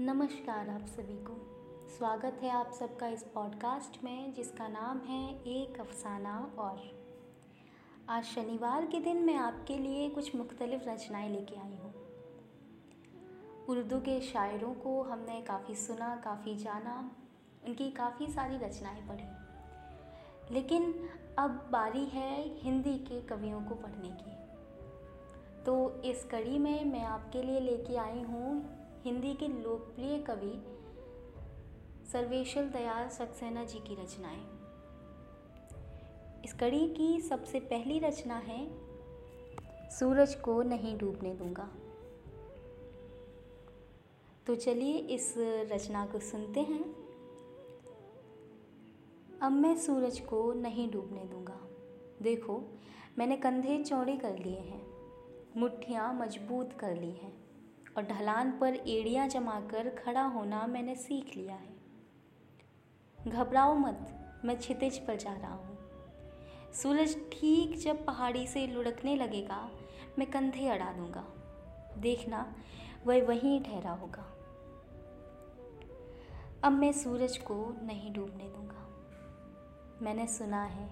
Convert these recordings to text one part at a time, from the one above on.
नमस्कार आप सभी को। स्वागत है आप सबका इस पॉडकास्ट में, जिसका नाम है एक अफसाना और। आज शनिवार के दिन मैं आपके लिए कुछ मुख्तलिफ़ रचनाएँ लेके आई हूँ। उर्दू के शायरों को हमने काफ़ी सुना, काफ़ी जाना, उनकी काफ़ी सारी रचनाएँ पढ़ी। लेकिन अब बारी है हिंदी के कवियों को पढ़ने की। तो इस कड़ी में मैं आपके लिए लेके आई हूँ हिंदी के लोकप्रिय कवि सर्वेश्वर दयाल सक्सेना जी की रचनाएँ। इस कड़ी की सबसे पहली रचना है, सूरज को नहीं डूबने दूँगा। तो चलिए इस रचना को सुनते हैं। अब मैं सूरज को नहीं डूबने दूँगा। देखो, मैंने कंधे चौड़े कर लिए हैं, मुट्ठियाँ मज़बूत कर ली हैं। और ढलान पर एड़ियाँ जमाकर खड़ा होना मैंने सीख लिया है। घबराओ मत, मैं छितिज पर जा रहा हूँ। सूरज ठीक जब पहाड़ी से लुढ़कने लगेगा, मैं कंधे अड़ा दूँगा। देखना, वह वहीं ठहरा होगा। अब मैं सूरज को नहीं डूबने दूँगा। मैंने सुना है,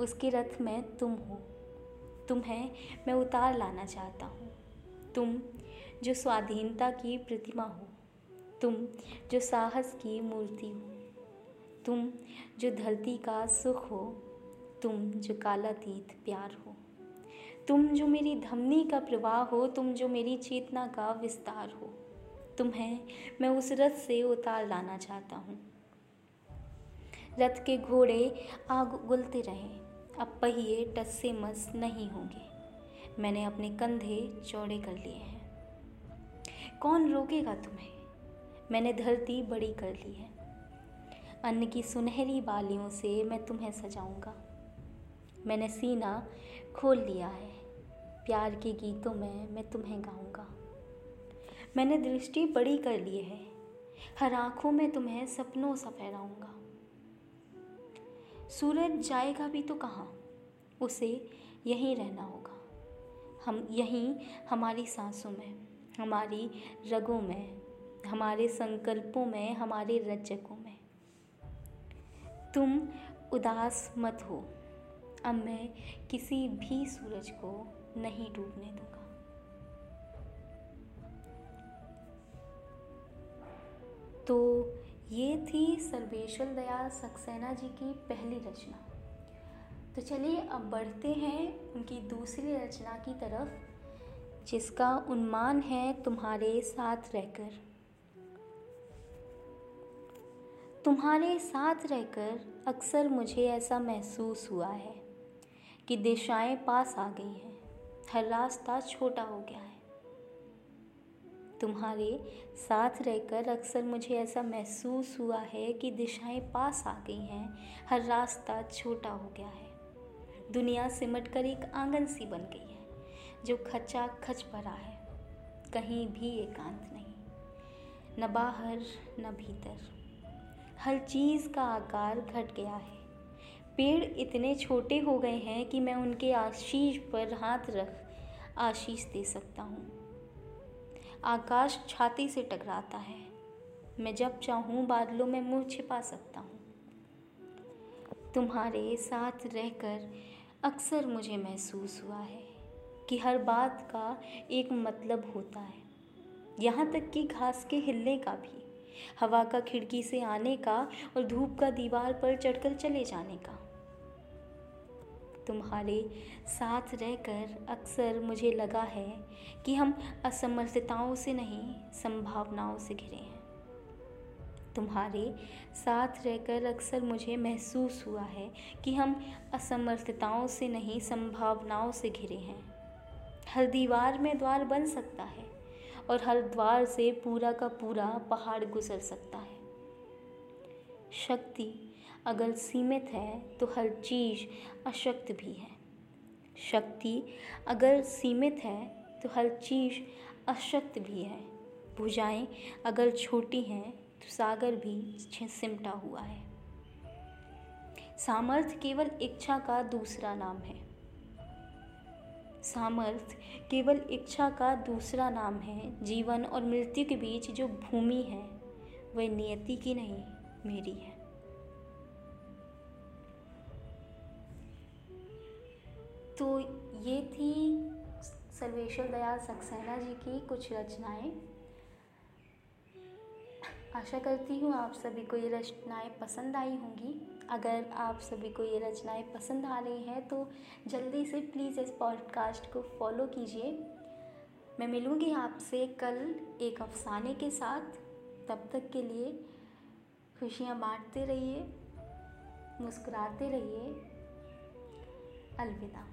उसके रथ में तुम हो। तुम्हें मैं उतार लाना चाहता हूँ। तुम जो स्वाधीनता की प्रतिमा हो। तुम जो साहस की मूर्ति हो। तुम जो धरती का सुख हो। तुम जो कालातीत प्यार हो। तुम जो मेरी धमनी का प्रवाह हो। तुम जो मेरी चेतना का विस्तार हो। तुम्हें मैं उस रथ से उतार लाना चाहता हूँ। रथ के घोड़े आग उगलते रहें। अब पहिए टस से मस नहीं होंगे। मैंने अपने कंधे चौड़े कर लिए हैं। कौन रोकेगा तुम्हें? मैंने धरती बड़ी कर ली है। अन्न की सुनहरी बालियों से मैं तुम्हें सजाऊँगा। मैंने सीना खोल लिया है। प्यार के गीतों में मैं तुम्हें गाऊँगा। मैंने दृष्टि बड़ी कर ली है। हर आँखों में तुम्हें सपनों सा फहराऊँगा। सूरज जाएगा भी तो कहाँ? उसे यहीं रहना होगा। हम, यहीं हमारी सांसों में। हमारी रगों में, हमारे संकल्पों में, हमारे रचकों में। तुम उदास मत हो। अब मैं किसी भी सूरज को नहीं डूबने दूँगा। तो ये थी सर्वेश्वर दयाल सक्सेना जी की पहली रचना। तो चलिए अब बढ़ते हैं उनकी दूसरी रचना की तरफ़। जिसका उन्मान है तुम्हारे साथ रहकर। तुम्हारे साथ रहकर अक्सर मुझे ऐसा महसूस हुआ है कि दिशाएँ पास आ गई हैं, हर रास्ता छोटा हो गया है। तुम्हारे साथ रहकर अक्सर मुझे ऐसा महसूस हुआ है कि दिशाएँ पास आ गई हैं, हर रास्ता छोटा हो गया है। दुनिया सिमट कर एक आँगन सी बन गई है। जो खचा खच भरा है, कहीं भी एकांत नहीं, न बाहर, न भीतर। हर चीज़ का आकार घट गया है। पेड़ इतने छोटे हो गए हैं कि मैं उनके आशीष पर हाथ रख आशीष दे सकता हूँ। आकाश छाती से टकराता है। मैं जब चाहूँ बादलों में मुँह छिपा सकता हूँ। तुम्हारे साथ रहकर अक्सर मुझे महसूस हुआ है। कि हर बात का एक मतलब होता है। यहाँ तक कि घास के हिलने का भी, हवा का खिड़की से आने का और धूप का दीवार पर चढ़कर चले जाने का। तुम्हारे साथ रहकर अक्सर मुझे लगा है कि हम असमर्थताओं से नहीं, संभावनाओं से घिरे हैं। तुम्हारे साथ रहकर अक्सर मुझे महसूस हुआ है कि हम असमर्थताओं से नहीं, संभावनाओं से घिरे हैं। हर दीवार में द्वार बन सकता है और हर द्वार से पूरा का पूरा पहाड़ गुजर सकता है। शक्ति अगर सीमित है तो हर चीज़ अशक्त भी है। शक्ति अगर सीमित है तो हर चीज़ अशक्त भी है। भुजाएँ अगर छोटी हैं तो सागर भी सिमटा हुआ है। सामर्थ्य केवल इच्छा का दूसरा नाम है। सामर्थ्य केवल इच्छा का दूसरा नाम है। जीवन और मृत्यु के बीच जो भूमि है, वह नियति की नहीं, मेरी है। तो ये थी सर्वेश्वर दयाल सक्सेना जी की कुछ रचनाएँ। आशा करती हूँ आप सभी को ये रचनाएँ पसंद आई होंगी। अगर आप सभी को ये रचनाएँ पसंद आ रही हैं तो जल्दी से प्लीज़ इस पॉडकास्ट को फॉलो कीजिए। मैं मिलूँगी आपसे कल एक अफसाने के साथ। तब तक के लिए खुशियाँ बांटते रहिए, मुस्कुराते रहिए। अलविदा।